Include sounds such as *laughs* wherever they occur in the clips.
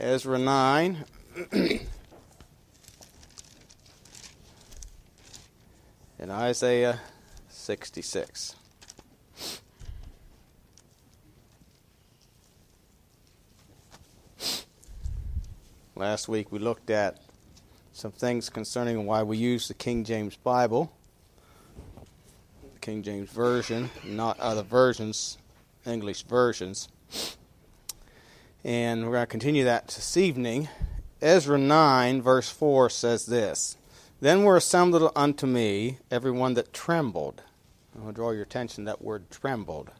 Ezra 9. *clears throat* and Isaiah 66. Last week we looked at some things concerning why we use the King James Bible, the King James Version, not other versions, English versions. And we're going to continue that this evening. Ezra 9, verse 4 says this Then were assembled unto me every one that trembled. I want to draw your attention to that word trembled.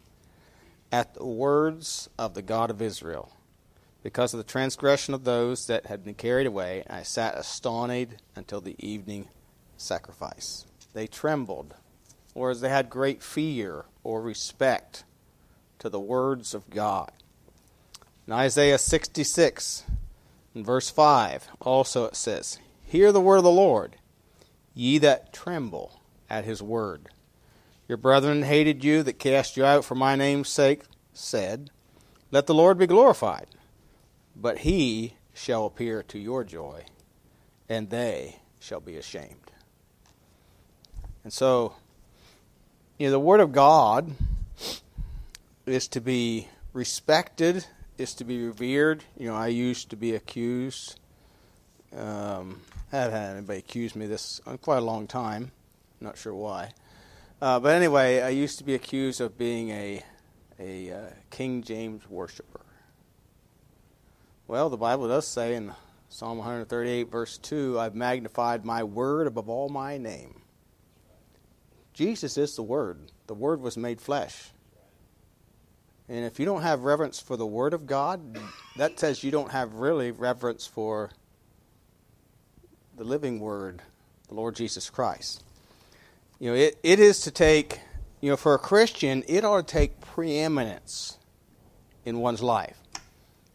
At the words of the God of Israel because of the transgression of those that had been carried away, I sat astonished until the evening sacrifice. They trembled, or as they had great fear or respect to the words of God. In Isaiah 66, in verse 5, also it says, Hear the word of the Lord, ye that tremble at his word. Your brethren hated you that cast you out for my name's sake, said, Let the Lord be glorified but he shall appear to your joy, and they shall be ashamed. And so, you know, the Word of God is to be respected, is to be revered. You know, I used to be accused. Um, I haven't had anybody accuse me this quite a long time. Not sure why. Uh, but anyway, I used to be accused of being a a uh, King James worshiper. Well, the Bible does say in Psalm 138, verse 2, I've magnified my word above all my name. Jesus is the Word. The Word was made flesh. And if you don't have reverence for the Word of God, that says you don't have really reverence for the living Word, the Lord Jesus Christ. You know, it, it is to take, you know, for a Christian, it ought to take preeminence in one's life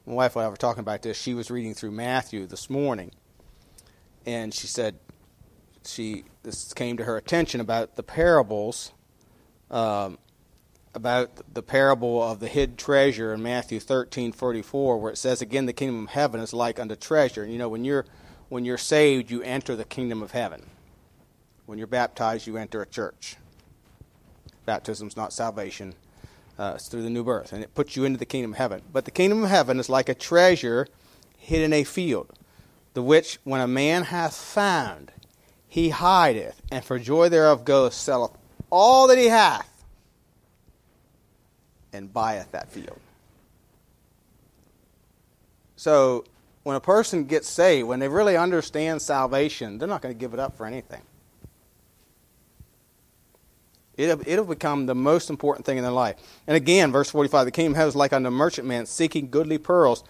my wife and I were talking about this. She was reading through Matthew this morning, and she said she this came to her attention about the parables, um, about the parable of the hid treasure in Matthew thirteen forty four, where it says again, the kingdom of heaven is like unto treasure. And you know, when you're when you're saved, you enter the kingdom of heaven. When you're baptized, you enter a church. Baptism's not salvation uh, it's through the new birth, and it puts you into the kingdom of heaven. But the kingdom of heaven is like a treasure hid in a field, the which when a man hath found, he hideth, and for joy thereof goeth, selleth all that he hath, and buyeth that field. So, when a person gets saved, when they really understand salvation, they're not going to give it up for anything. It'll, it'll become the most important thing in their life. And again, verse 45 the kingdom of is like unto a merchant man seeking goodly pearls,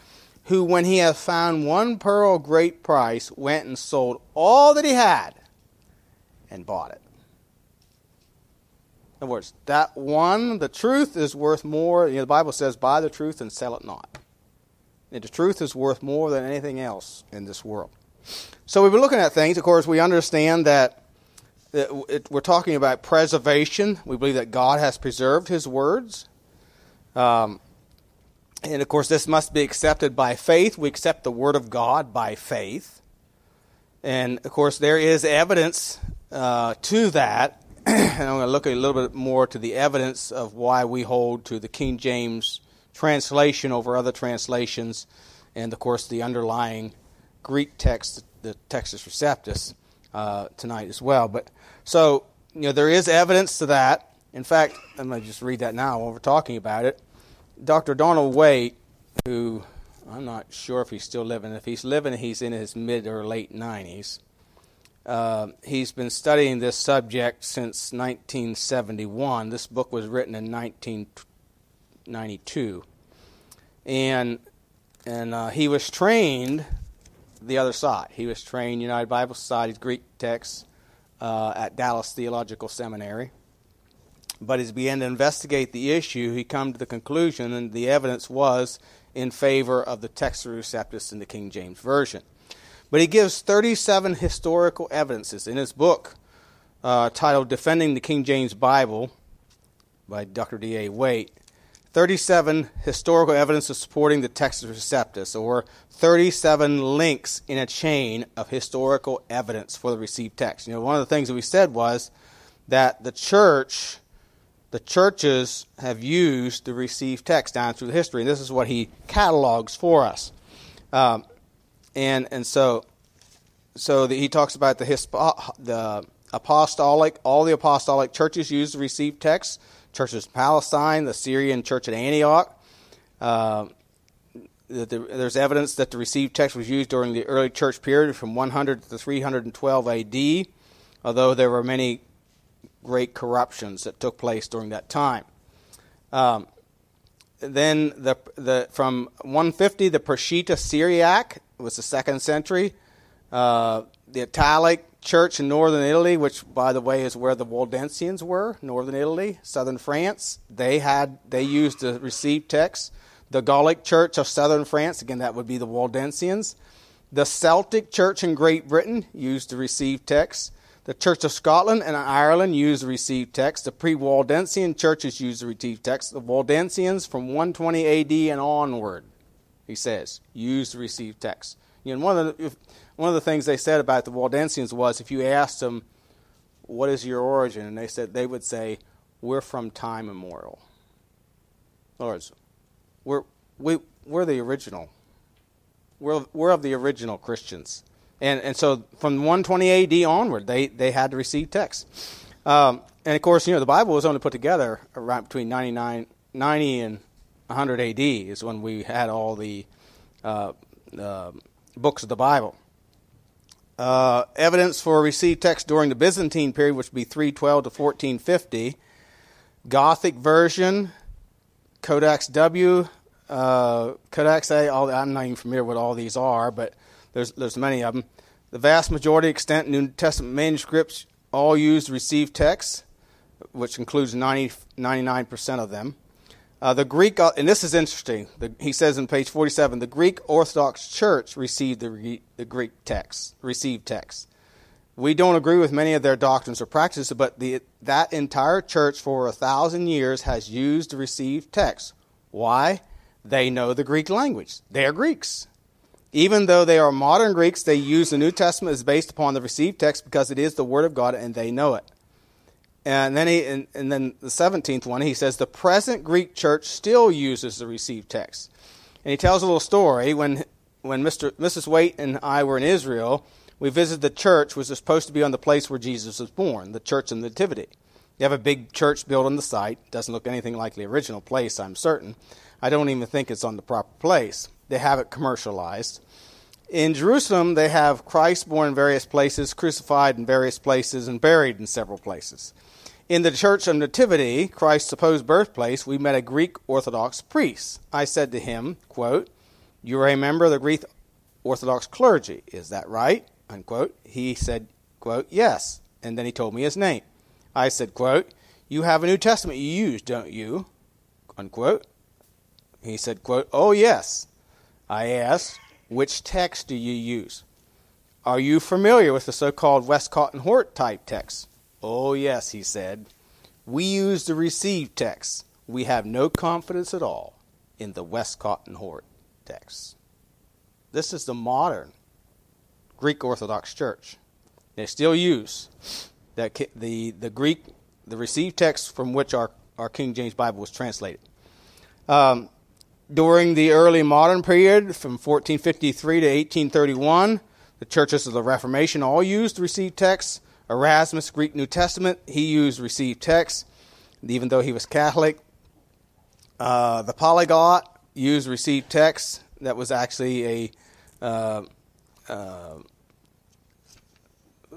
who, when he hath found one pearl of great price, went and sold all that he had and bought it. Other words, that one, the truth is worth more. You know, the Bible says, buy the truth and sell it not. And the truth is worth more than anything else in this world. So we've been looking at things. Of course, we understand that we're talking about preservation. We believe that God has preserved His words. Um, and of course, this must be accepted by faith. We accept the Word of God by faith. And of course, there is evidence uh, to that. *clears throat* and I'm going to look a little bit more to the evidence of why we hold to the King James translation over other translations, and of course, the underlying Greek text, the Textus Receptus, uh, tonight as well. But so, you know, there is evidence to that. In fact, I'm going to just read that now while we're talking about it. Dr. Donald Waite, who I'm not sure if he's still living. If he's living, he's in his mid or late 90s. Uh, he's been studying this subject since 1971. This book was written in 1992, and and uh, he was trained the other side. He was trained United Bible Society's Greek texts uh, at Dallas Theological Seminary. But as he began to investigate the issue, he come to the conclusion, and the evidence was in favor of the Textus Receptus in the King James Version. But he gives 37 historical evidences in his book uh, titled Defending the King James Bible by Dr. D.A. Waite. 37 historical evidences supporting the Textus Receptus, or 37 links in a chain of historical evidence for the received text. You know, one of the things that we said was that the church, the churches have used the received text down through the history, and this is what he catalogs for us. Um, and and so so the, he talks about the the apostolic, all the apostolic churches used the received text. Churches in Palestine, the Syrian church at Antioch. Uh, there's evidence that the received text was used during the early church period from 100 to 312 AD, although there were many great corruptions that took place during that time. Um, then the, the, from 150, the Peshitta Syriac was the second century. Uh, the Italic church in northern Italy, which, by the way, is where the Waldensians were, northern Italy, southern France, they had they used the received text. The Gallic church of southern France, again, that would be the Waldensians. The Celtic church in Great Britain used the received text. The Church of Scotland and Ireland used the received text. The pre Waldensian churches used the received text. The Waldensians from 120 AD and onward, he says, Use the received text. You know, one of the one of the things they said about the Waldensians was if you asked them, "What is your origin?" and they said they would say, "We're from time immemorial." Words, we're we, we're the original. We're we're of the original Christians. And, and so from 120 AD onward, they, they had to receive text. Um, and of course, you know, the Bible was only put together around between 99, 90 and 100 AD is when we had all the uh, uh, books of the Bible. Uh, evidence for received text during the Byzantine period, which would be 312 to 1450. Gothic version, Codex W, uh, Codex A. All, I'm not even familiar with all these are, but there's, there's many of them. The vast majority extent New Testament manuscripts all use received texts, which includes 90, 99% of them. Uh, the Greek, uh, and this is interesting. The, he says in page 47, the Greek Orthodox Church received the, the Greek text, received text. We don't agree with many of their doctrines or practices, but the, that entire church for a thousand years has used the received text. Why? They know the Greek language. They are Greeks. Even though they are modern Greeks, they use the New Testament as based upon the received text because it is the Word of God and they know it. And then he, and, and then the 17th one, he says the present Greek church still uses the received text. And he tells a little story when, when Mr., Mrs. Waite and I were in Israel, we visited the church, which was supposed to be on the place where Jesus was born, the Church of the Nativity. You have a big church built on the site. Doesn't look anything like the original place, I'm certain. I don't even think it's on the proper place they have it commercialized. In Jerusalem, they have Christ born in various places, crucified in various places, and buried in several places. In the Church of Nativity, Christ's supposed birthplace, we met a Greek Orthodox priest. I said to him, quote, You are a member of the Greek Orthodox clergy, is that right? Unquote. He said, quote, Yes. And then he told me his name. I said, quote, You have a New Testament you use, don't you? Unquote. He said, quote, Oh, yes. I asked, which text do you use? Are you familiar with the so called Westcott and Hort type text? Oh, yes, he said. We use the received text. We have no confidence at all in the Westcott and Hort text. This is the modern Greek Orthodox Church. They still use that the, the Greek, the received text from which our, our King James Bible was translated. Um, during the early modern period, from 1453 to 1831, the churches of the Reformation all used received texts. Erasmus, Greek New Testament, he used received texts, even though he was Catholic. Uh, the Polyglot used received texts. That was actually a, uh, uh,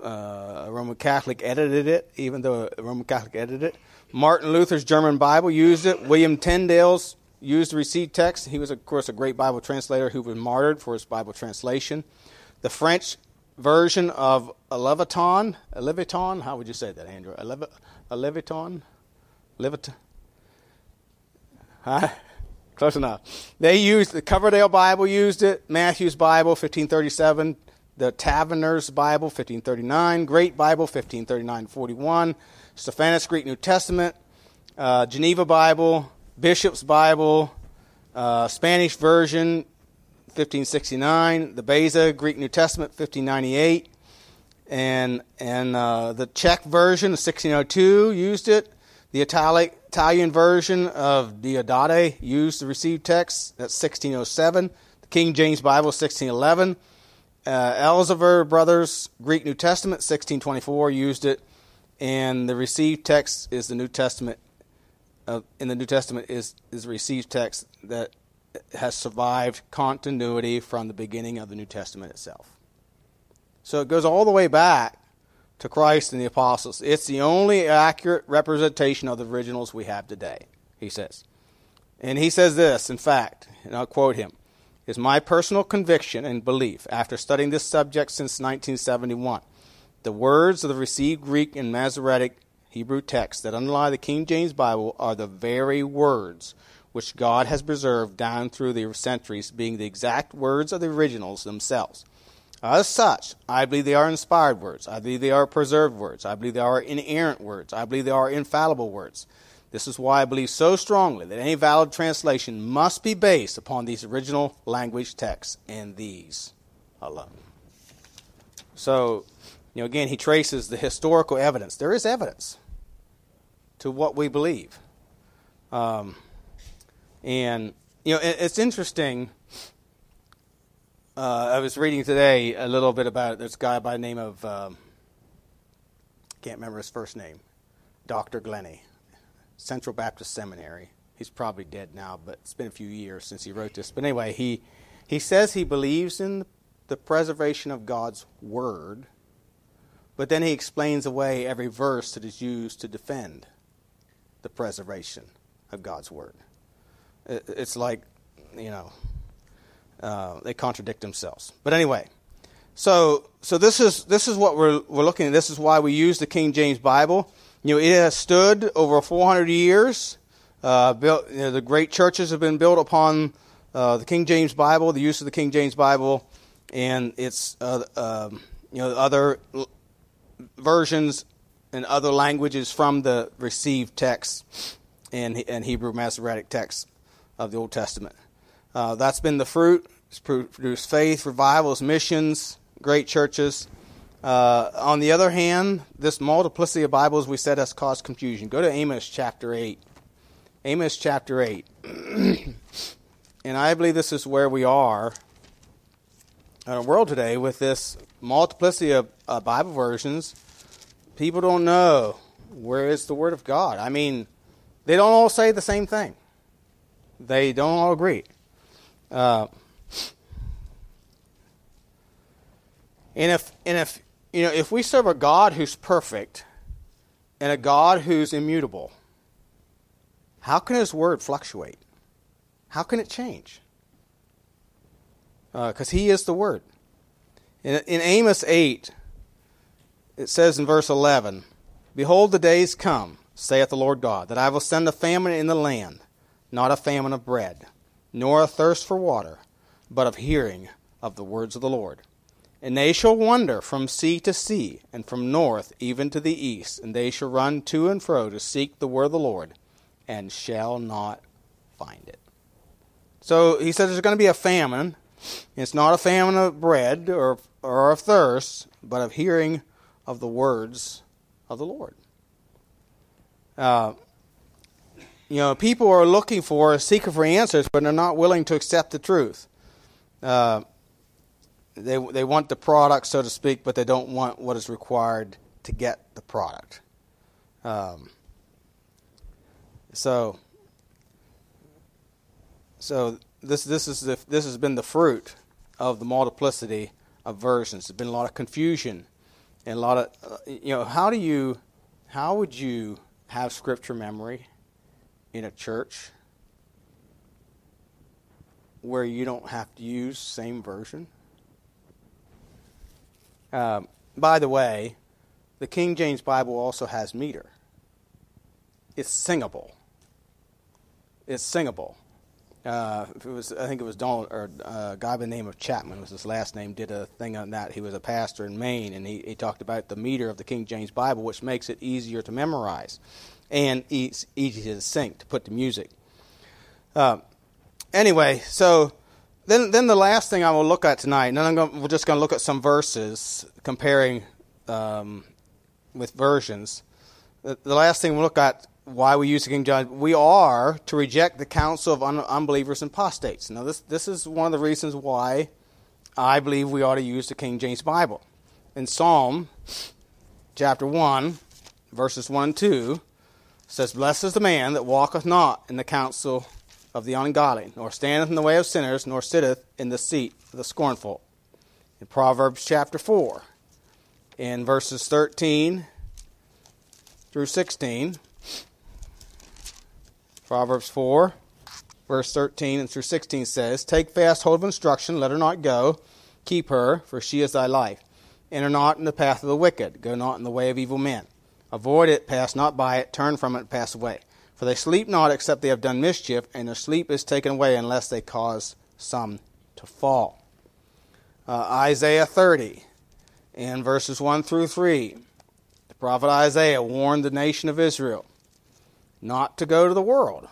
uh, Roman Catholic edited it, even though a Roman Catholic edited it. Martin Luther's German Bible used it. William Tyndale's used received text. He was, of course, a great Bible translator who was martyred for his Bible translation. The French version of a Leviton, a Leviton, how would you say that, Andrew? A, Levi, a Leviton? Leviton? Huh? Close enough. They used the Coverdale Bible, used it. Matthew's Bible, 1537. The Taverner's Bible, 1539. Great Bible, 1539 41. Stephanus Greek New Testament. Uh, Geneva Bible, Bishop's Bible, uh, Spanish version, 1569. The Beza Greek New Testament, 1598. And, and uh, the Czech version, of 1602, used it. The Italic, Italian version of Diodate used the received text. That's 1607. The King James Bible, 1611. Uh, Elzevir Brothers, Greek New Testament, 1624, used it. And the received text is the New Testament. Uh, in the New Testament is is received text that has survived continuity from the beginning of the New Testament itself. So it goes all the way back to Christ and the apostles. It's the only accurate representation of the originals we have today, he says. And he says this, in fact, and I'll quote him is my personal conviction and belief after studying this subject since 1971. The words of the received Greek and Masoretic Hebrew texts that underlie the King James Bible are the very words which God has preserved down through the centuries, being the exact words of the originals themselves. As such, I believe they are inspired words. I believe they are preserved words. I believe they are inerrant words. I believe they are infallible words. This is why I believe so strongly that any valid translation must be based upon these original language texts and these alone. So, you know, again, he traces the historical evidence. There is evidence to what we believe. Um, and, you know, it, it's interesting uh, I was reading today a little bit about this guy by the name of, um, can't remember his first name, Dr. Glenny, Central Baptist Seminary. He's probably dead now, but it's been a few years since he wrote this. But anyway, he, he says he believes in the preservation of God's Word, but then he explains away every verse that is used to defend the preservation of God's Word. It's like, you know, uh, they contradict themselves. But anyway, so so this is this is what we're we're looking at. This is why we use the King James Bible. You know, it has stood over 400 years. Uh, built, you know, the great churches have been built upon uh, the King James Bible, the use of the King James Bible, and its uh, um, you know other l- versions and other languages from the received text and and Hebrew Masoretic text of the Old Testament. Uh, that's been the fruit. It's produced faith, revivals, missions, great churches. Uh, on the other hand, this multiplicity of Bibles we said has caused confusion. Go to Amos chapter 8. Amos chapter 8. *clears throat* and I believe this is where we are in our world today with this multiplicity of uh, Bible versions. People don't know where is the Word of God. I mean, they don't all say the same thing, they don't all agree. Uh, and if and if you know if we serve a God who's perfect and a God who's immutable, how can His word fluctuate? How can it change? Because uh, He is the Word. In, in Amos eight, it says in verse eleven, "Behold, the days come," saith the Lord God, "that I will send a famine in the land, not a famine of bread." nor a thirst for water, but of hearing of the words of the Lord. And they shall wander from sea to sea, and from north even to the east, and they shall run to and fro to seek the word of the Lord, and shall not find it. So he says there's going to be a famine. It's not a famine of bread or, or of thirst, but of hearing of the words of the Lord. Uh, you know, people are looking for, seeking for answers, but they're not willing to accept the truth. Uh, they they want the product, so to speak, but they don't want what is required to get the product. Um, so, so this this is the, this has been the fruit of the multiplicity of versions. There's been a lot of confusion and a lot of uh, you know how do you how would you have scripture memory? In a church where you don't have to use same version. Um, by the way, the King James Bible also has meter. It's singable. It's singable. Uh, it was, I think it was Donald or uh, a guy by the name of Chapman was his last name. Did a thing on that. He was a pastor in Maine, and he, he talked about the meter of the King James Bible, which makes it easier to memorize and it's easy to sync to put the music. Uh, anyway, so then then the last thing I will look at tonight, and then I'm going, we're just going to look at some verses comparing um, with versions. The, the last thing we'll look at why we use the King James, we are to reject the counsel of un- unbelievers and apostates. Now, this, this is one of the reasons why I believe we ought to use the King James Bible. In Psalm chapter 1, verses 1 and 2, says, Blessed is the man that walketh not in the counsel of the ungodly, nor standeth in the way of sinners, nor sitteth in the seat of the scornful. In Proverbs chapter 4, in verses 13 through 16, Proverbs 4, verse 13 and through 16 says, Take fast hold of instruction, let her not go. Keep her, for she is thy life. Enter not in the path of the wicked, go not in the way of evil men. Avoid it, pass not by it, turn from it, pass away. For they sleep not except they have done mischief, and their sleep is taken away unless they cause some to fall. Uh, Isaiah 30, in verses 1 through 3, the prophet Isaiah warned the nation of Israel not to go to the world.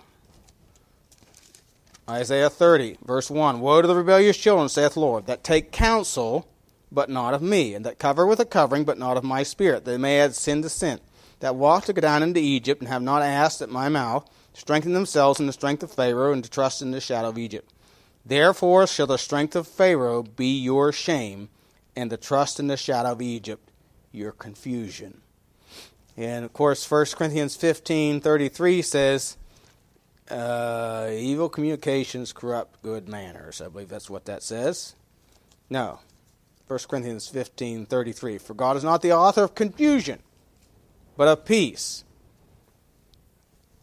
Isaiah 30, verse 1 Woe to the rebellious children, saith Lord, that take counsel, but not of me, and that cover with a covering, but not of my spirit, that they may add sin to sin, that walk to go down into Egypt, and have not asked at my mouth, strengthen themselves in the strength of Pharaoh, and to trust in the shadow of Egypt. Therefore shall the strength of Pharaoh be your shame, and the trust in the shadow of Egypt your confusion. And of course, 1 Corinthians 15 33 says, uh, evil communications corrupt good manners. I believe that's what that says. No. 1 Corinthians 15 33. For God is not the author of confusion, but of peace,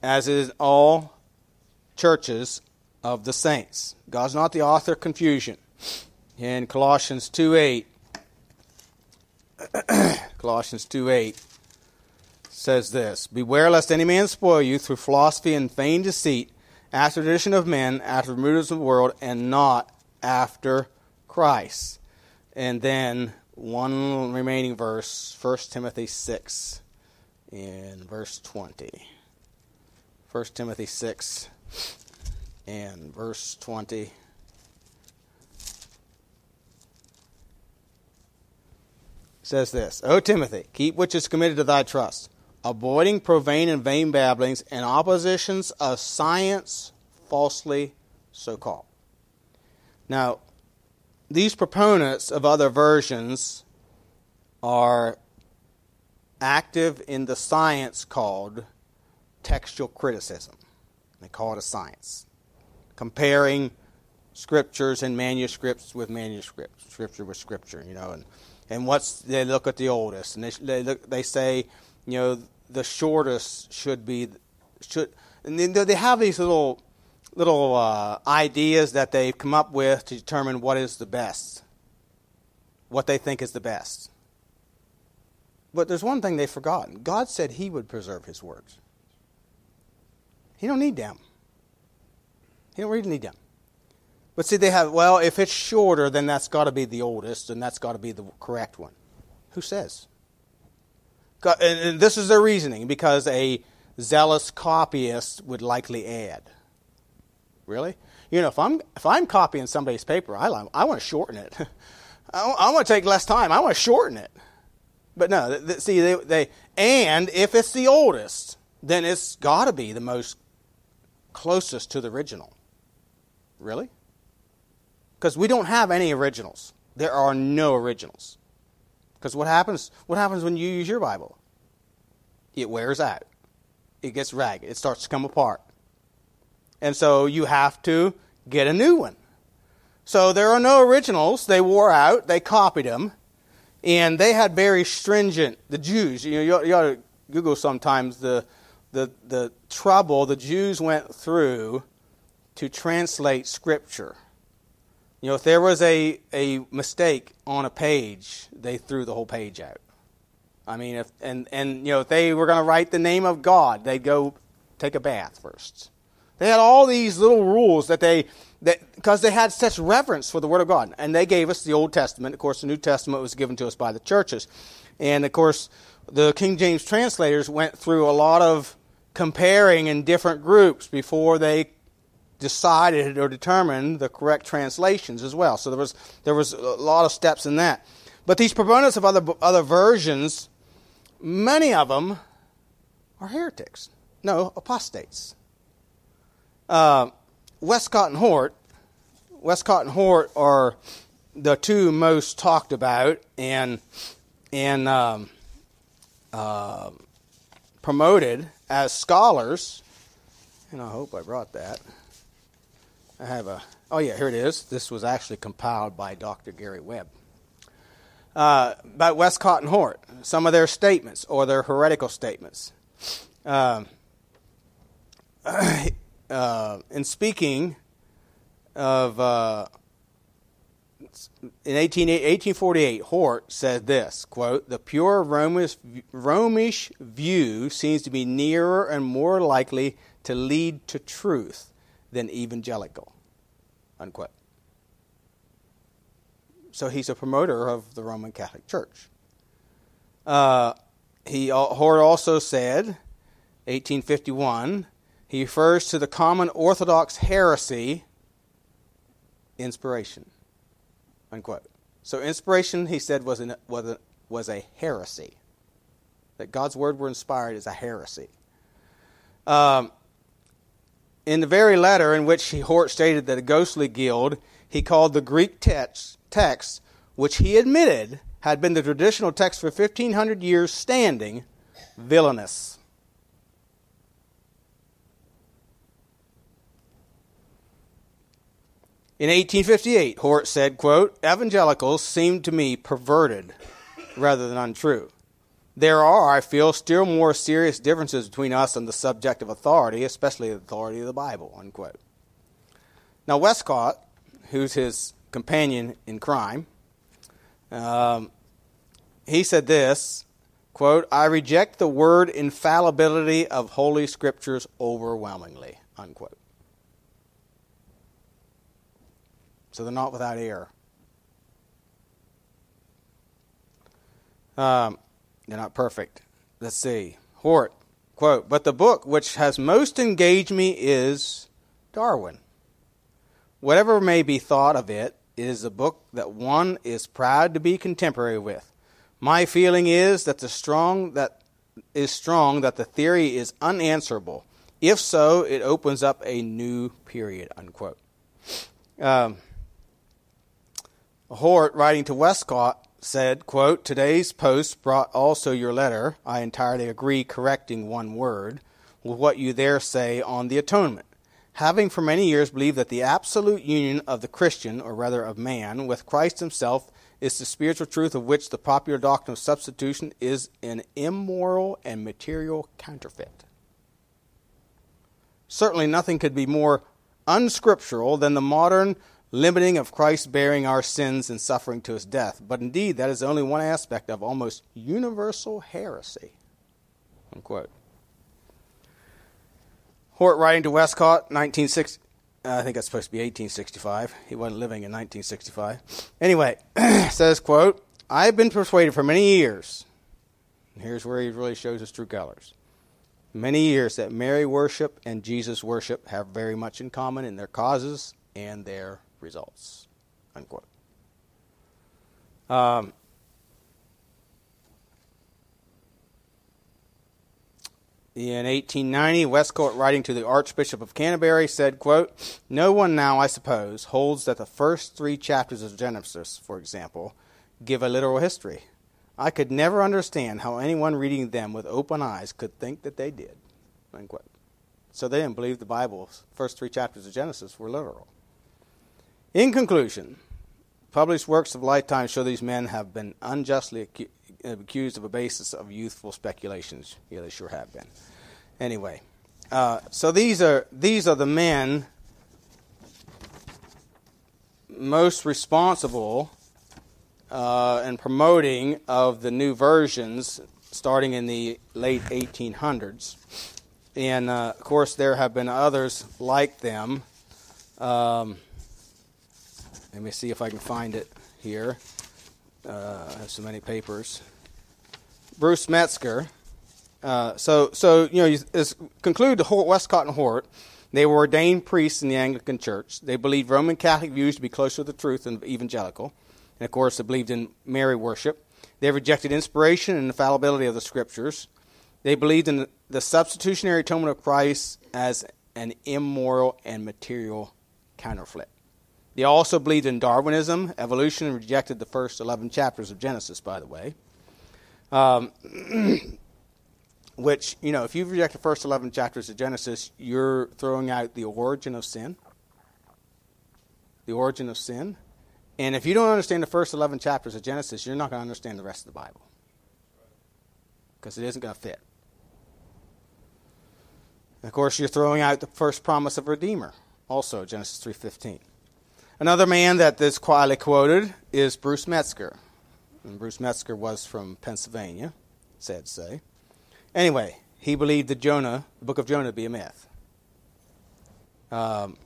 as is all churches of the saints. God's not the author of confusion. In Colossians 2 8, *clears throat* Colossians 2 8 says this Beware lest any man spoil you through philosophy and vain deceit, after the tradition of men, after the rulers of the world, and not after Christ. And then one remaining verse, 1 Timothy 6, in verse 20. 1 Timothy 6 and verse 20. says this O Timothy, keep which is committed to thy trust avoiding profane and vain babblings and oppositions of science falsely so called. Now, these proponents of other versions are active in the science called textual criticism. They call it a science. Comparing scriptures and manuscripts with manuscripts, scripture with scripture, you know, and, and what's they look at the oldest and they, they, look, they say you know, the shortest should be should. And then they have these little little uh, ideas that they've come up with to determine what is the best, what they think is the best. But there's one thing they've forgotten. God said He would preserve His words. He don't need them. He don't really need them. But see, they have well, if it's shorter, then that's got to be the oldest, and that's got to be the correct one. Who says? And this is their reasoning because a zealous copyist would likely add. Really? You know, if I'm if I'm copying somebody's paper, I I want to shorten it. *laughs* I, I want to take less time. I want to shorten it. But no, th- see they, they and if it's the oldest, then it's got to be the most closest to the original. Really? Because we don't have any originals. There are no originals. Because what happens? What happens when you use your Bible? It wears out. It gets ragged. It starts to come apart. And so you have to get a new one. So there are no originals. They wore out. They copied them, and they had very stringent. The Jews, you know, you, you ought to Google sometimes the the the trouble the Jews went through to translate Scripture. You know, if there was a, a mistake on a page, they threw the whole page out. I mean, if and and you know, if they were going to write the name of God, they'd go take a bath first. They had all these little rules that they because they had such reverence for the Word of God, and they gave us the Old Testament. Of course, the New Testament was given to us by the churches, and of course, the King James translators went through a lot of comparing in different groups before they decided or determined the correct translations as well. So there was there was a lot of steps in that. But these proponents of other other versions, many of them are heretics. No, apostates. Uh, Westcott and Hort, Westcott and Hort are the two most talked about and and um, uh, promoted as scholars. And I hope I brought that. I have a. Oh yeah, here it is. This was actually compiled by Dr. Gary Webb. Uh, about Westcott and Hort, some of their statements or their heretical statements. Um, *clears throat* uh, in speaking of uh, in 18, 1848, Hort said this quote, The pure Romish, Romish view seems to be nearer and more likely to lead to truth than evangelical. Unquote. So he's a promoter of the Roman Catholic Church. Uh, he Hort also said, 1851, he refers to the common Orthodox heresy, inspiration. Unquote. So inspiration, he said, was, an, was, a, was a heresy. That God's word were inspired is a heresy. Um, in the very letter in which he Hort stated that a ghostly guild, he called the Greek text, text, which he admitted had been the traditional text for 1,500 years standing, villainous. In 1858, Hort said, quote, Evangelicals seem to me perverted rather than untrue. There are, I feel, still more serious differences between us and the subject of authority, especially the authority of the Bible, unquote. Now, Westcott, who's his companion in crime, um, he said this, quote, I reject the word infallibility of Holy Scriptures overwhelmingly, unquote. So they're not without error. Um, they're not perfect. Let's see. Hort, quote, but the book which has most engaged me is Darwin. Whatever may be thought of it, it is a book that one is proud to be contemporary with. My feeling is that the strong that is strong that the theory is unanswerable. If so, it opens up a new period. Unquote. Um, Hort, writing to Westcott, said, quote, Today's post brought also your letter. I entirely agree, correcting one word, with what you there say on the atonement. Having for many years believed that the absolute union of the Christian, or rather of man, with Christ himself is the spiritual truth of which the popular doctrine of substitution is an immoral and material counterfeit. Certainly nothing could be more unscriptural than the modern limiting of Christ bearing our sins and suffering to his death. But indeed, that is only one aspect of almost universal heresy. Unquote. Hort writing to Westcott, 1960, uh, I think that's supposed to be 1865. He wasn't living in 1965. Anyway, *clears throat* says, quote, I've been persuaded for many years, here's where he really shows his true colors, many years that Mary worship and Jesus worship have very much in common in their causes and their results. Unquote. Um, in 1890, Westcott, writing to the Archbishop of Canterbury, said, quote, No one now, I suppose, holds that the first three chapters of Genesis, for example, give a literal history. I could never understand how anyone reading them with open eyes could think that they did. Unquote. So they didn't believe the Bible's first three chapters of Genesis were literal. In conclusion, published works of lifetime show these men have been unjustly acu- accused of a basis of youthful speculations. Yeah, they sure have been. Anyway, uh, so these are these are the men most responsible uh, and promoting of the new versions starting in the late 1800s. And uh, of course, there have been others like them. Um, let me see if I can find it here. Uh, I have so many papers. Bruce Metzger. Uh, so, so you know, you conclude the Hort, Westcott and Hort. They were ordained priests in the Anglican Church. They believed Roman Catholic views to be closer to the truth than evangelical. And of course, they believed in Mary worship. They rejected inspiration and infallibility of the Scriptures. They believed in the substitutionary atonement of Christ as an immoral and material counterfeit. They also believed in Darwinism, evolution, and rejected the first 11 chapters of Genesis, by the way. Um, *clears throat* which, you know, if you reject the first 11 chapters of Genesis, you're throwing out the origin of sin. The origin of sin. And if you don't understand the first 11 chapters of Genesis, you're not going to understand the rest of the Bible. Because it isn't going to fit. And of course, you're throwing out the first promise of Redeemer, also Genesis 3.15. Another man that this quietly quoted is Bruce Metzger. And Bruce Metzger was from Pennsylvania, sad to say. Anyway, he believed that Jonah, the book of Jonah, to be a myth. Um,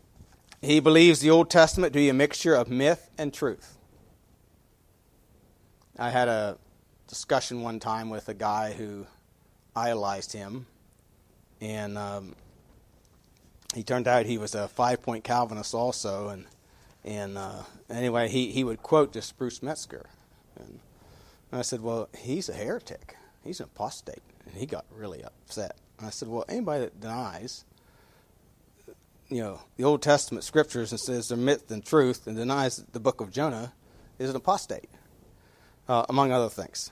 he believes the Old Testament to be a mixture of myth and truth. I had a discussion one time with a guy who idolized him, and um, he turned out he was a five point Calvinist also, and and uh, anyway, he, he would quote this Bruce Metzger. And I said, Well, he's a heretic. He's an apostate. And he got really upset. And I said, Well, anybody that denies, you know, the Old Testament scriptures and says they're myth and truth and denies the book of Jonah is an apostate, uh, among other things.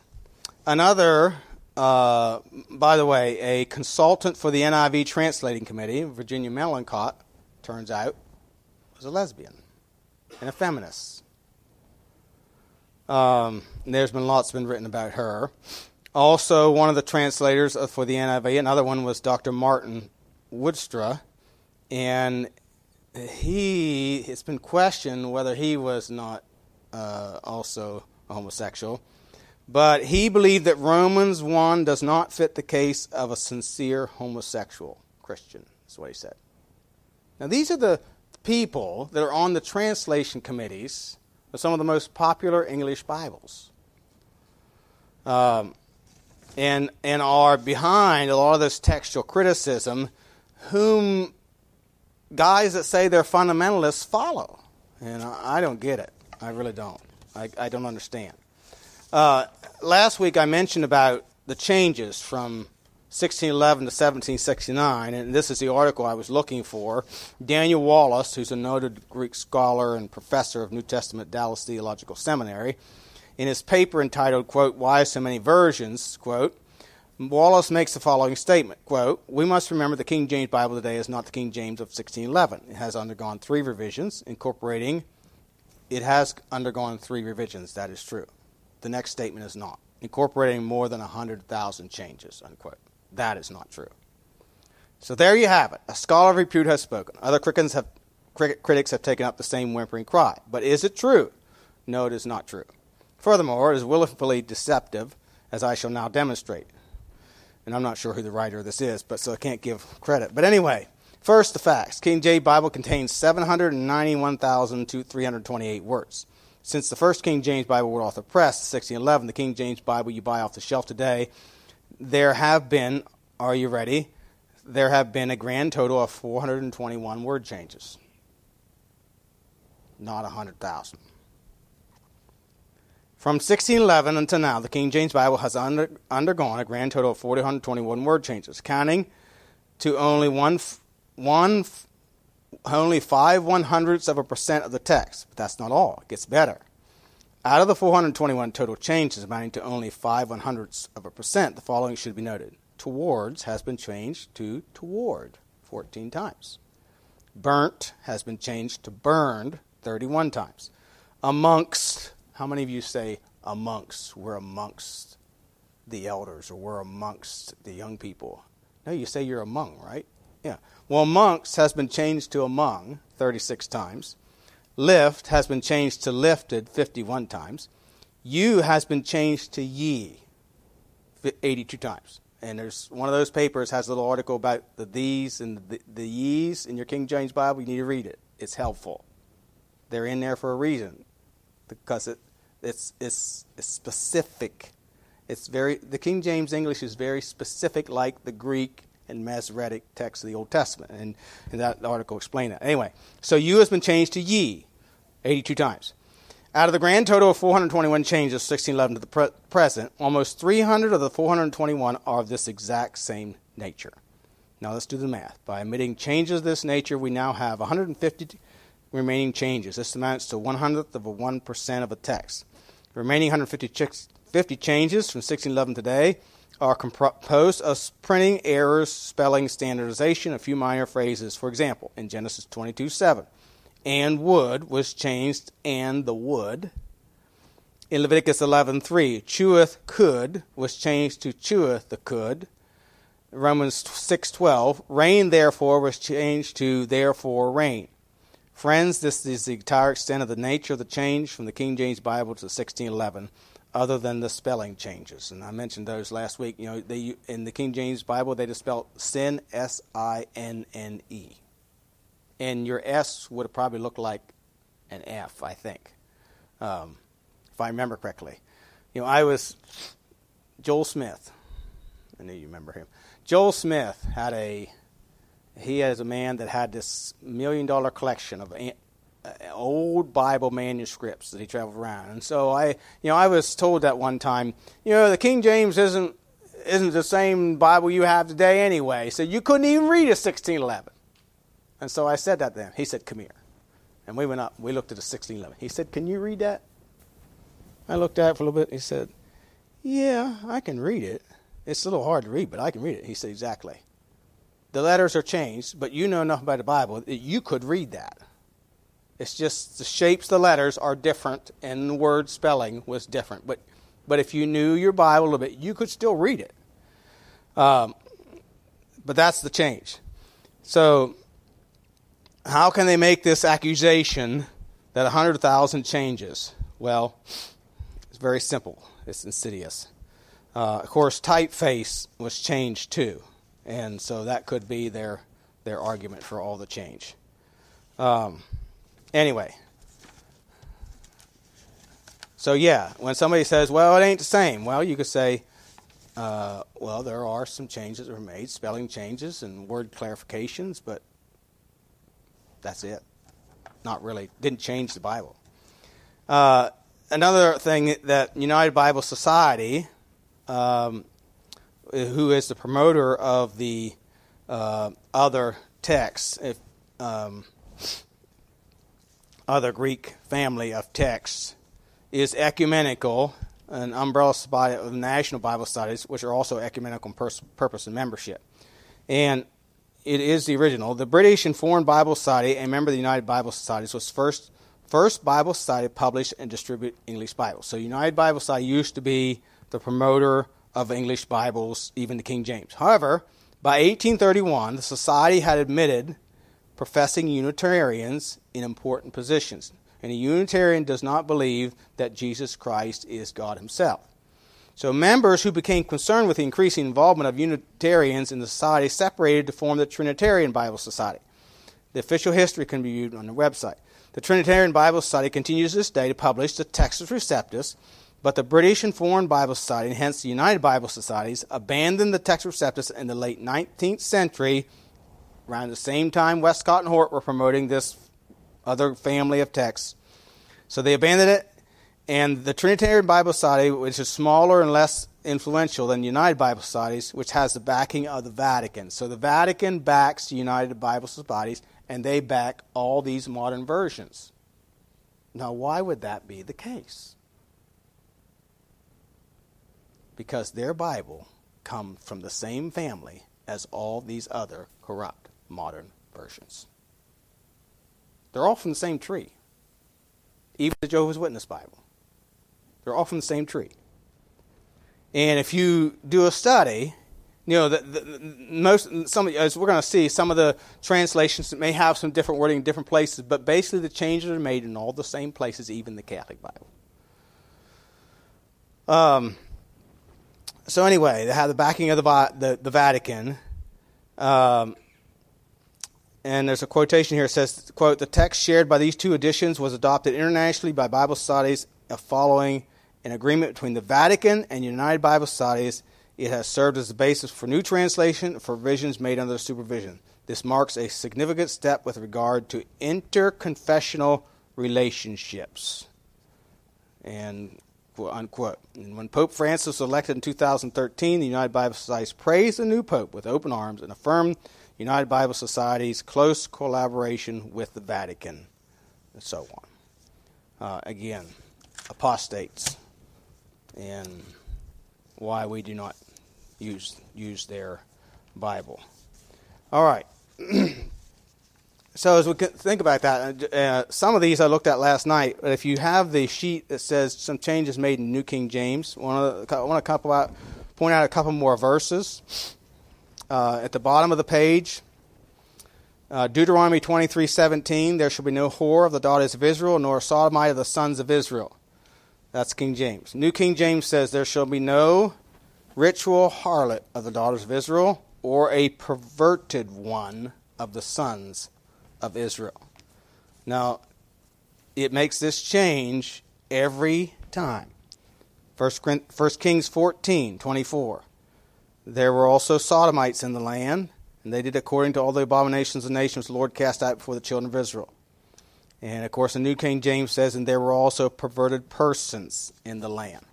Another, uh, by the way, a consultant for the NIV translating committee, Virginia Mollenkott, turns out, was a lesbian and a feminist. Um, there's been lots been written about her. Also, one of the translators for the NIV, another one was Dr. Marten Woudstra, and he it's been questioned whether he was not uh, also a homosexual, but he believed that Romans one does not fit the case of a sincere homosexual Christian. That's what he said. Now these are the people that are on the translation committees of some of the most popular English Bibles. Um, and, and are behind a lot of this textual criticism, whom guys that say they're fundamentalists follow. And I, I don't get it. I really don't. I, I don't understand. Uh, last week I mentioned about the changes from 1611 to 1769, and this is the article I was looking for. Daniel Wallace, who's a noted Greek scholar and professor of New Testament Dallas Theological Seminary, in his paper entitled, quote, Why So Many Versions, quote, Wallace makes the following statement, quote, We must remember the King James Bible today is not the King James of 1611. It has undergone three revisions, incorporating, it has undergone three revisions, that is true. The next statement is not, incorporating more than 100,000 changes, unquote. That is not true. So there you have it. A scholar of repute has spoken. Other critics have, critics have taken up the same whimpering cry. But is it true? No, it is not true. Furthermore, it is willfully deceptive, as I shall now demonstrate. And I'm not sure who the writer of this is, but so I can't give credit. But anyway, first the facts. King James Bible contains 791,328 words. Since the first King James Bible was off the press, 1611, the King James Bible you buy off the shelf today there have been, are you ready? There have been a grand total of 421 word changes, not 100,000. From 1611 until now, the King James Bible has under, undergone a grand total of 421 word changes, counting to only one, one, only five one hundredths of a percent of the text. But that's not all. It gets better. Out of the 421 total changes amounting to only 5 one hundredths of a percent, the following should be noted. Towards has been changed to toward 14 times. Burnt has been changed to burned 31 times. Amongst, how many of you say amongst? We're amongst the elders or we're amongst the young people. No, you say you're among, right? Yeah. Well, amongst has been changed to among 36 times. Lift has been changed to lifted 51 times. You has been changed to ye 82 times. And there's one of those papers has a little article about the these and the, the ye's in your King James Bible. You need to read it. It's helpful. They're in there for a reason because it, it's, it's, it's specific. It's very the King James English is very specific, like the Greek and Masoretic text of the Old Testament. And, and that article explained that. Anyway, so you has been changed to ye 82 times. Out of the grand total of 421 changes, 1611 to the pre- present, almost 300 of the 421 are of this exact same nature. Now let's do the math. By omitting changes of this nature, we now have 150 remaining changes. This amounts to one hundredth of a 1% of a text. The remaining 150 50 changes from 1611 today are composed of printing errors, spelling, standardization, a few minor phrases. For example, in Genesis 22 7, and wood was changed and the wood. In Leviticus 11:3, cheweth could was changed to cheweth the could. Romans 6:12, reign therefore was changed to therefore reign. Friends, this is the entire extent of the nature of the change from the King James Bible to 1611 other than the spelling changes. And I mentioned those last week. You know, they in the King James Bible they just spelled sin S I N N E. And your S would have probably looked like an F, I think. Um, if I remember correctly. You know, I was Joel Smith. I know you remember him. Joel Smith had a he is a man that had this million dollar collection of old Bible manuscripts that he traveled around. And so I, you know, I was told that one time, you know, the King James isn't isn't the same Bible you have today anyway. So you couldn't even read a 1611. And so I said that to him. He said, "Come here." And we went up. We looked at the 1611. He said, "Can you read that?" I looked at it for a little bit. He said, "Yeah, I can read it. It's a little hard to read, but I can read it." He said, "Exactly." The letters are changed, but you know enough about the Bible that you could read that. It's just the shapes, the letters are different, and the word spelling was different. But, but if you knew your Bible a little bit, you could still read it. Um, but that's the change. So, how can they make this accusation that 100,000 changes? Well, it's very simple. It's insidious. Uh, of course, typeface was changed too, and so that could be their their argument for all the change. Um, Anyway. So, yeah, when somebody says, well, it ain't the same, well, you could say, uh, well, there are some changes that were made, spelling changes and word clarifications, but that's it. Not really, didn't change the Bible. Uh, another thing that United Bible Society, um, who is the promoter of the uh, other texts, if um, other Greek family of texts is ecumenical, an umbrella body of national Bible studies, which are also ecumenical in pers- purpose and membership. And it is the original. The British and Foreign Bible Society, a member of the United Bible Societies, was first first Bible Society published and distribute English Bibles. So United Bible Society used to be the promoter of English Bibles, even the King James. However, by 1831, the society had admitted professing Unitarians in important positions. And a Unitarian does not believe that Jesus Christ is God Himself. So, members who became concerned with the increasing involvement of Unitarians in the society separated to form the Trinitarian Bible Society. The official history can be viewed on the website. The Trinitarian Bible Society continues this day to publish the Textus Receptus, but the British and Foreign Bible Society, and hence the United Bible Societies, abandoned the Textus Receptus in the late 19th century around the same time Westcott and Hort were promoting this other family of texts. So they abandoned it, and the Trinitarian Bible Society, which is smaller and less influential than United Bible Societies, which has the backing of the Vatican. So the Vatican backs United Bible Societies, and they back all these modern versions. Now, why would that be the case? Because their Bible comes from the same family as all these other corrupt modern versions. They're all from the same tree. Even the Jehovah's Witness Bible. They're all from the same tree. And if you do a study, you know, the, the, most some as we're going to see, some of the translations may have some different wording in different places, but basically the changes are made in all the same places, even the Catholic Bible. Um. So anyway, they have the backing of the the, the Vatican. Um, and there's a quotation here that says, quote, the text shared by these two editions was adopted internationally by Bible studies following an agreement between the Vatican and United Bible Studies. It has served as the basis for new translation for revisions made under supervision. This marks a significant step with regard to interconfessional relationships. And unquote. And when Pope Francis was elected in 2013, the United Bible Society praised the new Pope with open arms and affirmed United Bible Society's close collaboration with the Vatican, and so on. Uh, again, apostates, and why we do not use use their Bible. All right. *clears throat* so as we think about that, uh, some of these I looked at last night. But if you have the sheet that says some changes made in New King James, I want to, couple out, point out a couple more verses. Uh, at the bottom of the page, uh, Deuteronomy 23:17, there shall be no whore of the daughters of Israel, nor sodomite of the sons of Israel. That's King James. New King James says there shall be no ritual harlot of the daughters of Israel, or a perverted one of the sons of Israel. Now, it makes this change every time. First, Kings 14, 24. There were also sodomites in the land, and they did according to all the abominations of the nations the Lord cast out before the children of Israel. And of course, the New King James says, and there were also perverted persons in the land.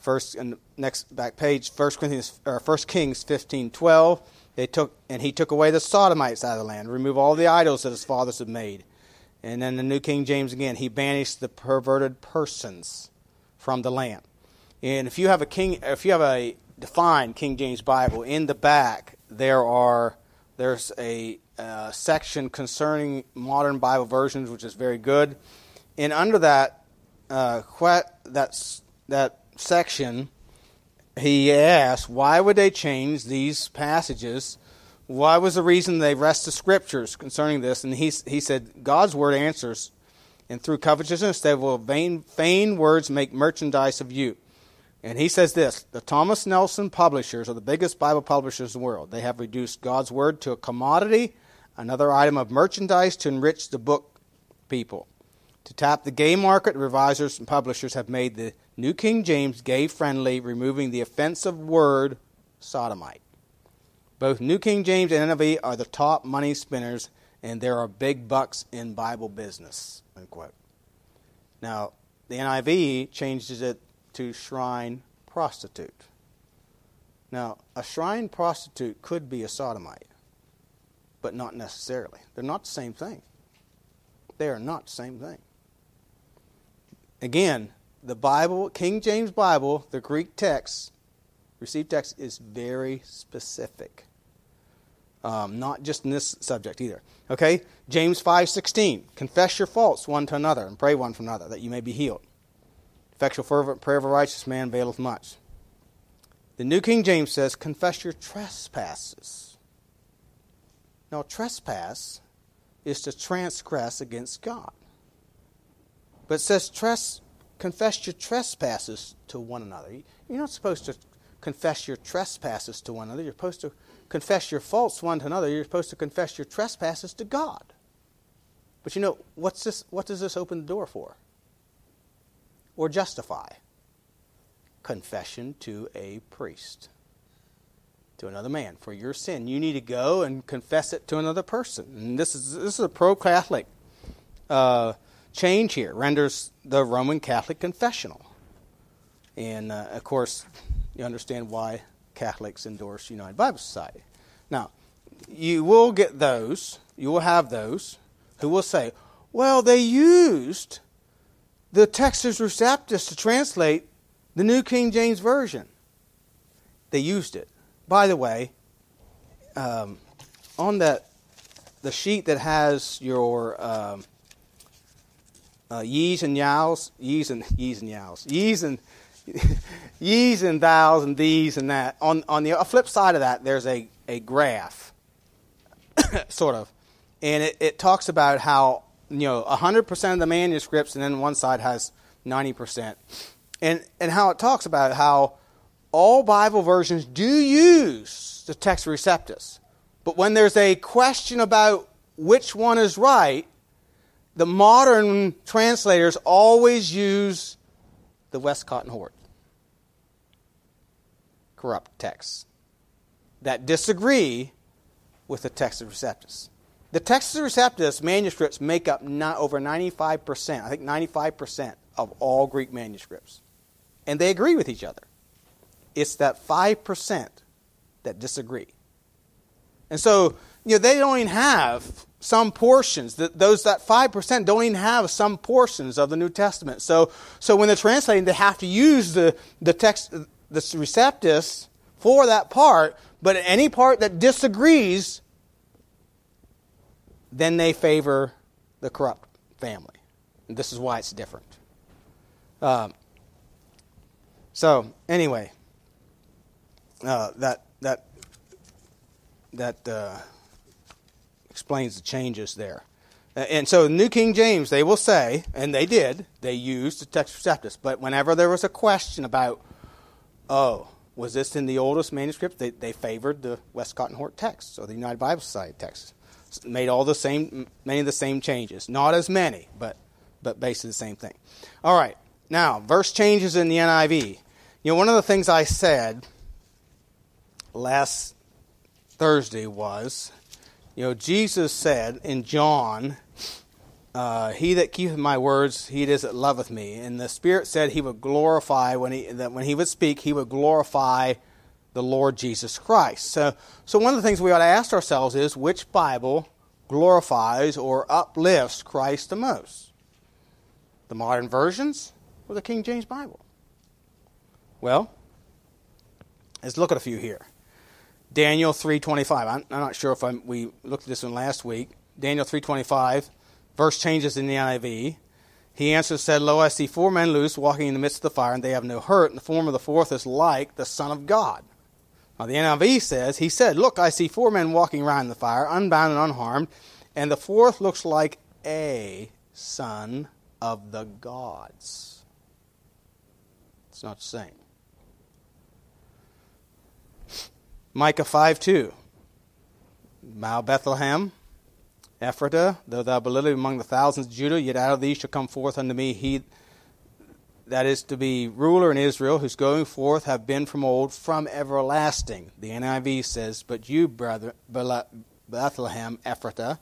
First and next back page, First Corinthians or First Kings fifteen twelve. They took and he took away the sodomites out of the land, remove all the idols that his fathers had made. And then the New King James again, he banished the perverted persons from the land. And if you have a king, if you have a defined King James Bible, in the back there are there's a uh, section concerning modern Bible versions, which is very good. And under that uh, that that section, he asked, why would they change these passages? Why was the reason they rest the scriptures concerning this? And he, he said, God's word answers, and through covetousness they will vain, vain words make merchandise of you. And he says this the Thomas Nelson publishers are the biggest Bible publishers in the world. They have reduced God's word to a commodity, another item of merchandise to enrich the book people. To tap the gay market, revisers and publishers have made the New King James gay friendly, removing the offensive word sodomite. Both New King James and NIV are the top money spinners, and there are big bucks in Bible business. Unquote. Now, the NIV changes it to shrine prostitute. Now, a shrine prostitute could be a sodomite, but not necessarily. They're not the same thing. They are not the same thing. Again, the Bible, King James Bible, the Greek text, received text, is very specific. Um, not just in this subject either. Okay, James five sixteen. Confess your faults one to another and pray one for another that you may be healed. Effectual fervent prayer of a righteous man availeth much. The New King James says, Confess your trespasses. Now, trespass is to transgress against God. But it says, confess your trespasses to one another. You're not supposed to confess your trespasses to one another. You're supposed to confess your faults one to another. You're supposed to confess your trespasses to God. But you know, what's this, what does this open the door for? Or justify? Confession to a priest, to another man. For your sin, you need to go and confess it to another person. And this is, this is a pro Catholic. Uh, change here renders the Roman Catholic confessional. And uh, of course, you understand why Catholics endorse United Bible Society. Now, you will get those, you will have those who will say, well, they used the Textus Receptus to translate the New King James Version. They used it. By the way, um, on that the sheet that has your um, uh, yees and yows, yees and yees and yows, yees and *laughs* yees and thous and these and that. On on the flip side of that, there's a a graph, *coughs* sort of, and it, it talks about how you know hundred percent of the manuscripts, and then one side has ninety percent, and and how it talks about how all Bible versions do use the Textus Receptus, but when there's a question about which one is right, the modern translators always use the Westcott and Hort. corrupt texts that disagree with the Textus Receptus. The Textus Receptus manuscripts make up not over 95%, I think 95% of all Greek manuscripts. And they agree with each other. It's that 5% that disagree. And so, you know, they don't even have some portions. That those that five percent don't even have some portions of the New Testament. So, so when they're translating, they have to use the the text, the receptus for that part. But any part that disagrees, then they favor the corrupt family. And this is why it's different. Um, so anyway, uh, that that that. Uh, explains the changes there. And so, New King James, they will say, and they did, they used the Textus Receptus. But whenever there was a question about, oh, was this in the oldest manuscript, they, they favored the Westcott and Hort text, or the United Bible Society text. Made all the same, many of the same changes. Not as many, but, but basically the same thing. All right, now, verse changes in the NIV. You know, one of the things I said last Thursday was you know, Jesus said in John, uh, "He that keepeth my words, he it is that loveth me." And the Spirit said He would glorify when he that when He would speak, He would glorify the Lord Jesus Christ. So, so one of the things we ought to ask ourselves is which Bible glorifies or uplifts Christ the most? The modern versions or the King James Bible? Well, let's look at a few here. Daniel 3:25. I'm, I'm, not sure if I'm, we looked at this one last week. Daniel 3:25, verse changes in the NIV. He answered, said, Lo, I see four men loose, walking in the midst of the fire, and they have no hurt, and the form of the fourth is like the Son of God. Now the NIV says, He said, Look, I see four men walking around in the fire, unbound and unharmed, and the fourth looks like a son of the gods. It's not the same. Micah 5 2. Thou Bethlehem, Ephratah, though thou be little among the thousands of Judah, yet out of thee shall come forth unto me he that is to be ruler in Israel, whose going forth have been from old, from everlasting. The NIV says, But you, brother, Bethlehem, Ephratah,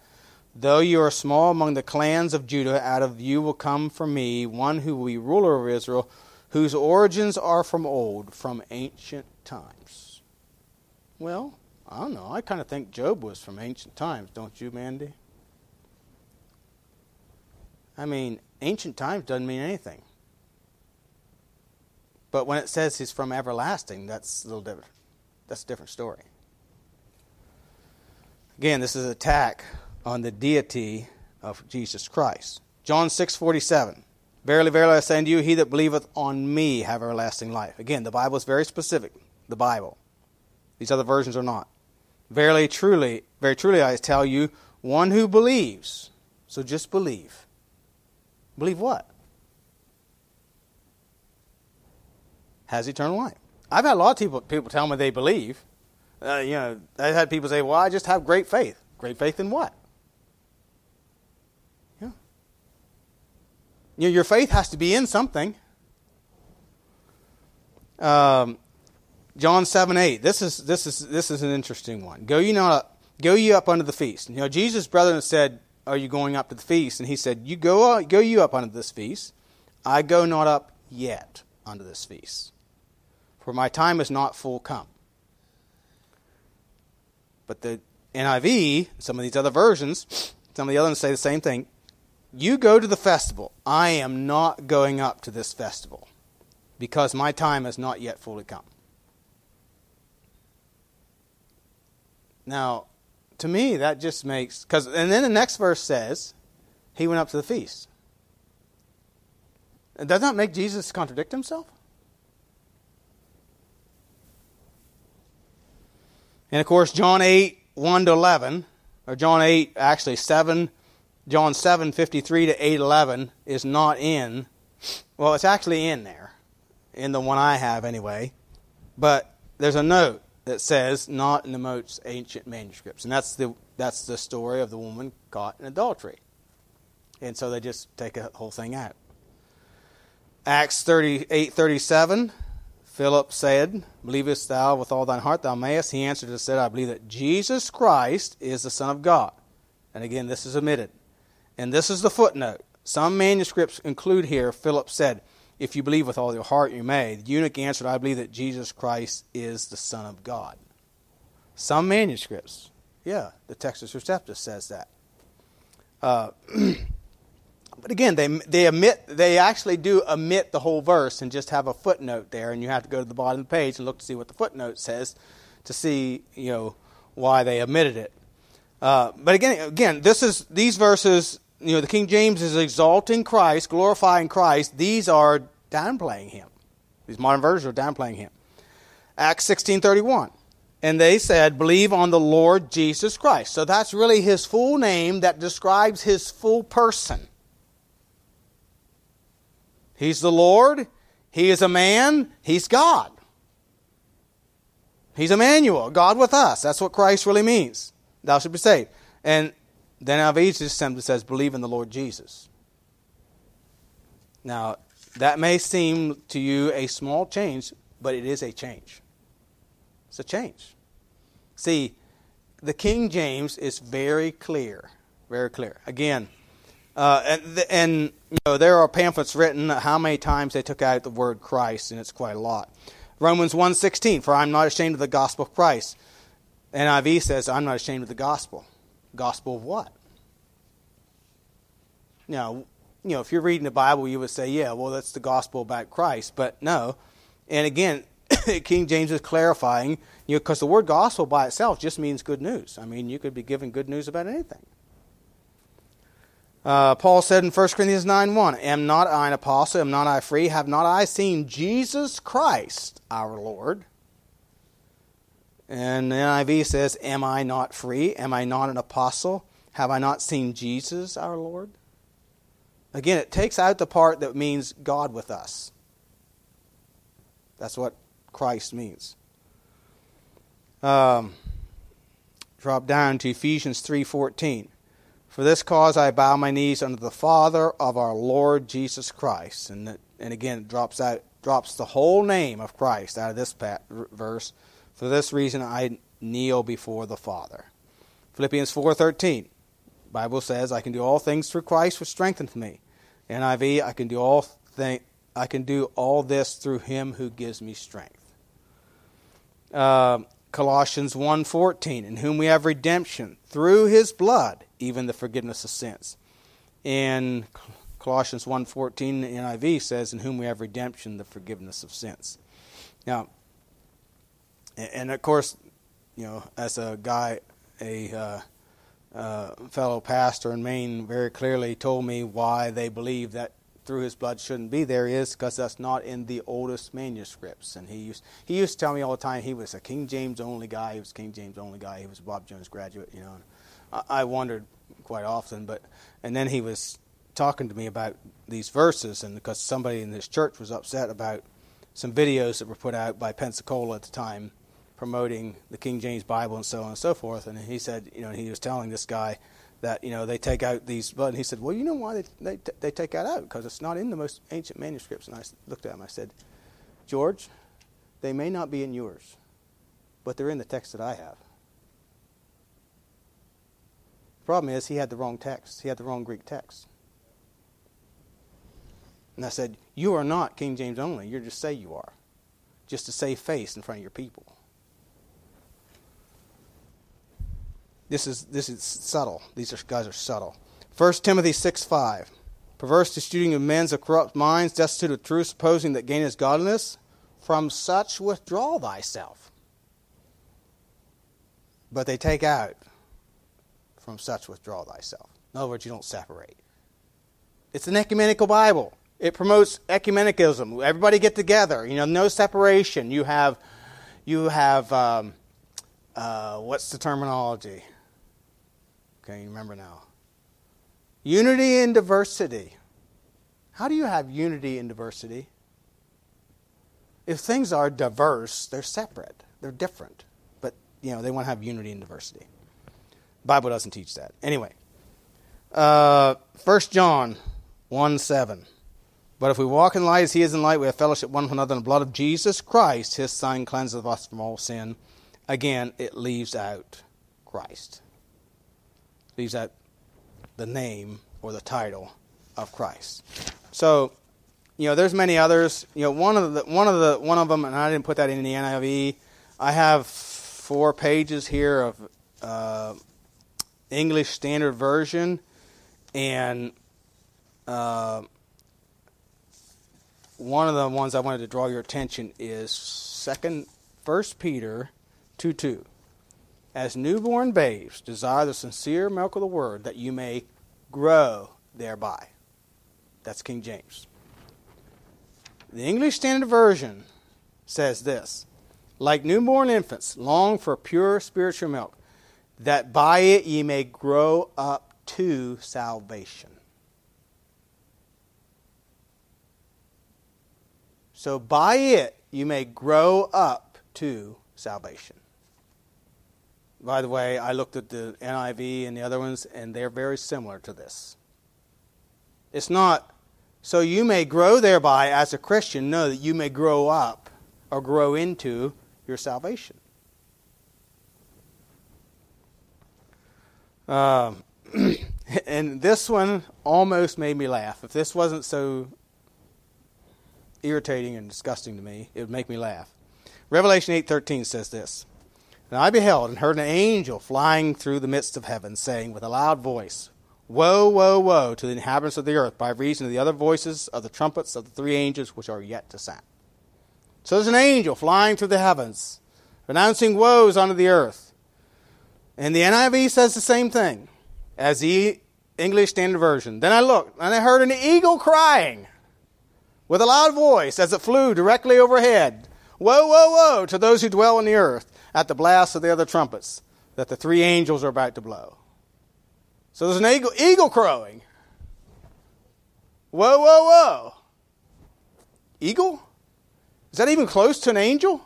though you are small among the clans of Judah, out of you will come from me one who will be ruler of Israel, whose origins are from old, from ancient times. Well, I don't know. I kind of think Job was from ancient times, don't you, Mandy? I mean, ancient times doesn't mean anything. But when it says he's from everlasting, that's a little different. That's a different story. Again, this is an attack on the deity of Jesus Christ. John 6:47. Verily, verily, I say unto you, he that believeth on me have everlasting life. Again, the Bible is very specific. The Bible. These other versions are not. Verily, truly, very truly, I tell you, one who believes, so just believe. Believe what? Has eternal life. I've had a lot of people, people tell me they believe. Uh, you know, I've had people say, well, I just have great faith. Great faith in what? Yeah. You know, your faith has to be in something. Um, John 7 8. This is, this is, this is an interesting one. Go you not up, go you up unto the feast. You know, Jesus' brethren said, Are you going up to the feast? And he said, You go, uh, go you up unto this feast. I go not up yet unto this feast, for my time is not full come. But the NIV, some of these other versions, some of the others say the same thing. You go to the festival. I am not going up to this festival because my time has not yet fully come. Now, to me, that just makes because and then the next verse says, he went up to the feast. Does that make Jesus contradict himself? And of course, John 8, 1 to 11, or John 8, actually 7, John 7, 53 to 8, 11 is not in. Well, it's actually in there, in the one I have anyway. But there's a note that says not in the most ancient manuscripts. And that's the, that's the story of the woman caught in adultery. And so they just take a whole thing out. Acts 38 37, Philip said, Believest thou with all thine heart thou mayest? He answered and said, I believe that Jesus Christ is the Son of God. And again, this is omitted. And this is the footnote. Some manuscripts include here, Philip said, If you believe with all your heart, you may. The eunuch answered, I believe that Jesus Christ is the Son of God. Some manuscripts, yeah, the Textus Receptus says that. Uh, *clears throat* but again, they they omit they actually do omit the whole verse and just have a footnote there, and you have to go to the bottom of the page and look to see what the footnote says to see you know why they omitted it. Uh, but again, again, this is these verses. You know, the King James is exalting Christ, glorifying Christ. These are downplaying him. These modern versions are downplaying him. Acts sixteen thirty one. And they said, Believe on the Lord Jesus Christ. So that's really his full name that describes his full person. He's the Lord, he is a man, he's God. He's Emmanuel, God with us. That's what Christ really means. Thou should be saved. And then Alvise simply says, Believe in the Lord Jesus. Now, that may seem to you a small change, but it is a change. It's a change. See, the King James is very clear, very clear. Again, uh, and, and you know there are pamphlets written how many times they took out the word Christ, and it's quite a lot. Romans 1.16, for I'm not ashamed of the gospel of Christ. NIV says, I'm not ashamed of the gospel. Gospel of what? Now, you know, if you're reading the Bible, you would say, yeah, well, that's the gospel about Christ. But no. And again, *laughs* King James is clarifying, you know, because the word gospel by itself just means good news. I mean, you could be given good news about anything. Uh, Paul said in 1 Corinthians 9 1, Am not I an apostle? Am not I free? Have not I seen Jesus Christ our Lord? And the NIV says, Am I not free? Am I not an apostle? Have I not seen Jesus our Lord? Again, it takes out the part that means God with us. That's what Christ means. Um, drop down to Ephesians 3:14. For this cause I bow my knees unto the Father of our Lord Jesus Christ. And and again it drops out drops the whole name of Christ out of this verse. For this reason I kneel before the Father. Philippians 4:13. Bible says I can do all things through Christ which strengthens me. NIV I can do all things I can do all this through him who gives me strength. Uh, Colossians 1:14, in whom we have redemption through his blood, even the forgiveness of sins. In Colossians 1:14 NIV says, in whom we have redemption, the forgiveness of sins. Now, and of course, you know, as a guy, a uh, uh, fellow pastor in Maine very clearly told me why they believe that through his blood shouldn't be there is because that's not in the oldest manuscripts. And he used he used to tell me all the time he was a King James only guy. He was King James only guy. He was a Bob Jones graduate, you know. I, I wondered quite often, but and then he was talking to me about these verses, and because somebody in this church was upset about some videos that were put out by Pensacola at the time promoting the King James Bible and so on and so forth. And he said, you know, he was telling this guy that you know they take out these but he said well you know why they they, they take that out? Because it's not in the most ancient manuscripts. And i looked at him i said george they may not be in yours but they're in the text that i have. The problem is he had the wrong text. He had the wrong greek text. And i said you are not king james only. You're just say you are. Just to save face in front of your people This is this is subtle. These are, guys are subtle. 1 Timothy 6 5. Perverse disputing of men's of corrupt minds, destitute of truth, supposing that gain is godliness. From such withdraw thyself. But they take out, from such withdraw thyself. In other words, you don't separate. It's an ecumenical Bible. It promotes ecumenicism. Everybody get together. You know, no separation. You have, you have, um, uh, what's the terminology? Okay, remember now. Unity in diversity. How do you have unity in diversity? If things are diverse, they're separate, they're different. But, you know, they want to have unity in diversity. The Bible doesn't teach that. Anyway, uh, 1 John 1 7. But if we walk in light as he is in light, we have fellowship one with another in the blood of Jesus Christ, his son cleanses us from all sin. Again, it leaves out Christ. Leaves out the name or the title of Christ. So, you know, there's many others. You know, one of the one of the one of them, and I didn't put that in the NIV. I have four pages here of uh, English Standard Version, and uh, one of the ones I wanted to draw your attention is Second First Peter two two. As newborn babes, desire the sincere milk of the word, that you may grow thereby. That's King James. The English Standard Version says this Like newborn infants, long for pure spiritual milk, that by it ye may grow up to salvation. So by it you may grow up to salvation. By the way, I looked at the NIV and the other ones, and they're very similar to this. It's not so you may grow thereby as a Christian, know that you may grow up or grow into your salvation. Um, *clears throat* and this one almost made me laugh. If this wasn't so irritating and disgusting to me, it would make me laugh. Revelation 8:13 says this. And I beheld and heard an angel flying through the midst of heaven, saying with a loud voice, Woe, woe, woe to the inhabitants of the earth by reason of the other voices of the trumpets of the three angels which are yet to sound. So there's an angel flying through the heavens, announcing woes unto the earth. And the NIV says the same thing as the English Standard Version. Then I looked, and I heard an eagle crying with a loud voice as it flew directly overhead. Woe, woe, woe to those who dwell on the earth at the blast of the other trumpets that the three angels are about to blow. So there's an eagle, eagle crowing. Whoa, whoa, whoa. Eagle? Is that even close to an angel?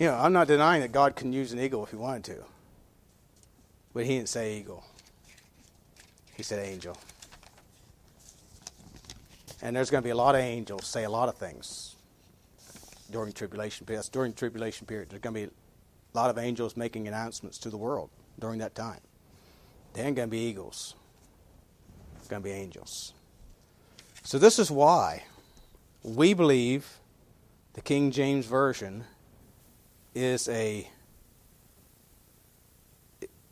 You know, I'm not denying that God can use an eagle if he wanted to. But he didn't say eagle. He said angel. And there's going to be a lot of angels say a lot of things during tribulation period. During tribulation period. There's going to be a lot of angels making announcements to the world during that time. They ain't going to be eagles. It's going to be angels. So this is why we believe the King James version is a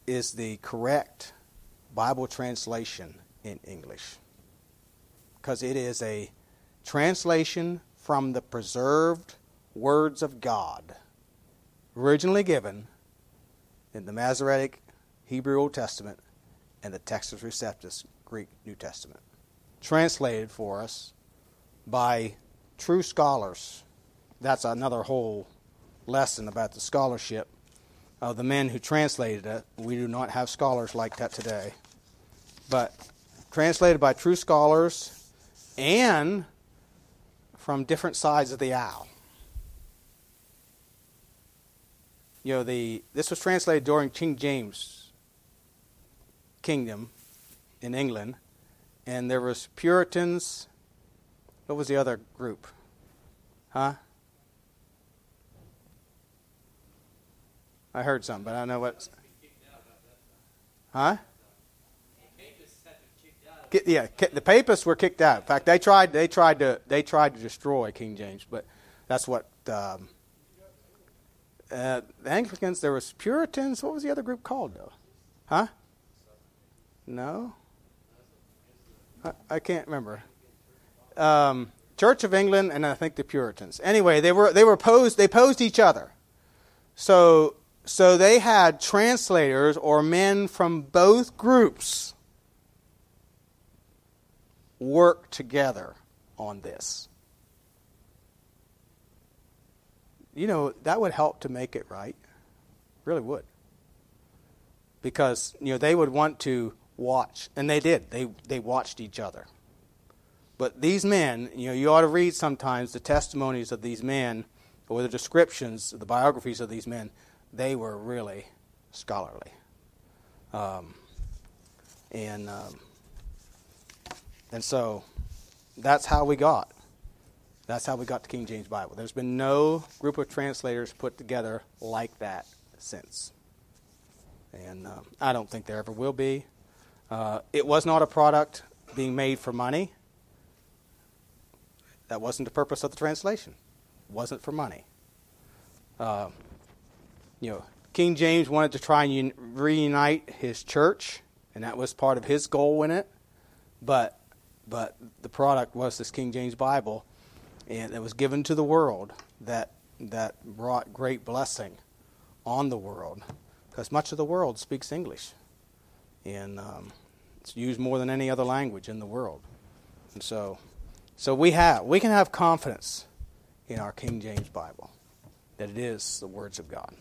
is the correct Bible translation in English. Because it is a translation from the preserved words of God, originally given in the Masoretic Hebrew Old Testament and the Textus Receptus Greek New Testament, translated for us by true scholars. That's another whole lesson about the scholarship of the men who translated it. We do not have scholars like that today. But translated by true scholars and from different sides of the aisle. you know, the this was translated during King James kingdom in England, and there was Puritans. What was the other group? Huh? I heard something, but I don't know what. Huh? Yeah, the papists were kicked out. In fact, they tried. They tried to. They tried to destroy King James, but that's what um, uh, Anglicans, there was Puritans. What was the other group called, though? Huh? No? I, I can't remember. Um, Church of England, and I think the Puritans. Anyway, they were they were posed they posed each other. So so they had translators or men from both groups work together on this. you know, that would help to make it right. Really would. Because, you know, they would want to watch, and they did. They, they watched each other. But these men, you know, you ought to read sometimes the testimonies of these men or the descriptions, the biographies of these men. They were really scholarly. Um, and um, and so that's how we got. That's how we got the King James Bible. There's been no group of translators put together like that since. And uh, I don't think there ever will be. Uh, it was not a product being made for money. That wasn't the purpose of the translation. It wasn't for money. Uh, you know, King James wanted to try and un- reunite his church, and that was part of his goal in it. But, but the product was this King James Bible, and it was given to the world that that brought great blessing on the world, because much of the world speaks English, and um, it's used more than any other language in the world. And so, so we have we can have confidence in our King James Bible that it is the words of God.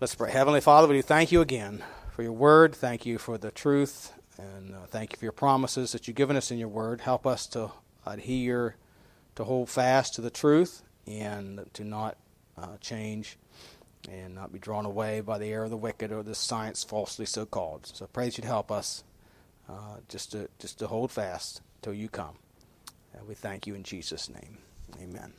Let's pray. Heavenly Father, we do thank you again for your word. Thank you for the truth, and uh, thank you for your promises that you've given us in your word. Help us to adhere, to hold fast to the truth, and to not uh, change and not be drawn away by the error of the wicked or the science falsely so called. So pray that you'd help us uh, just to just to hold fast till you come. And we thank you in Jesus' name. Amen.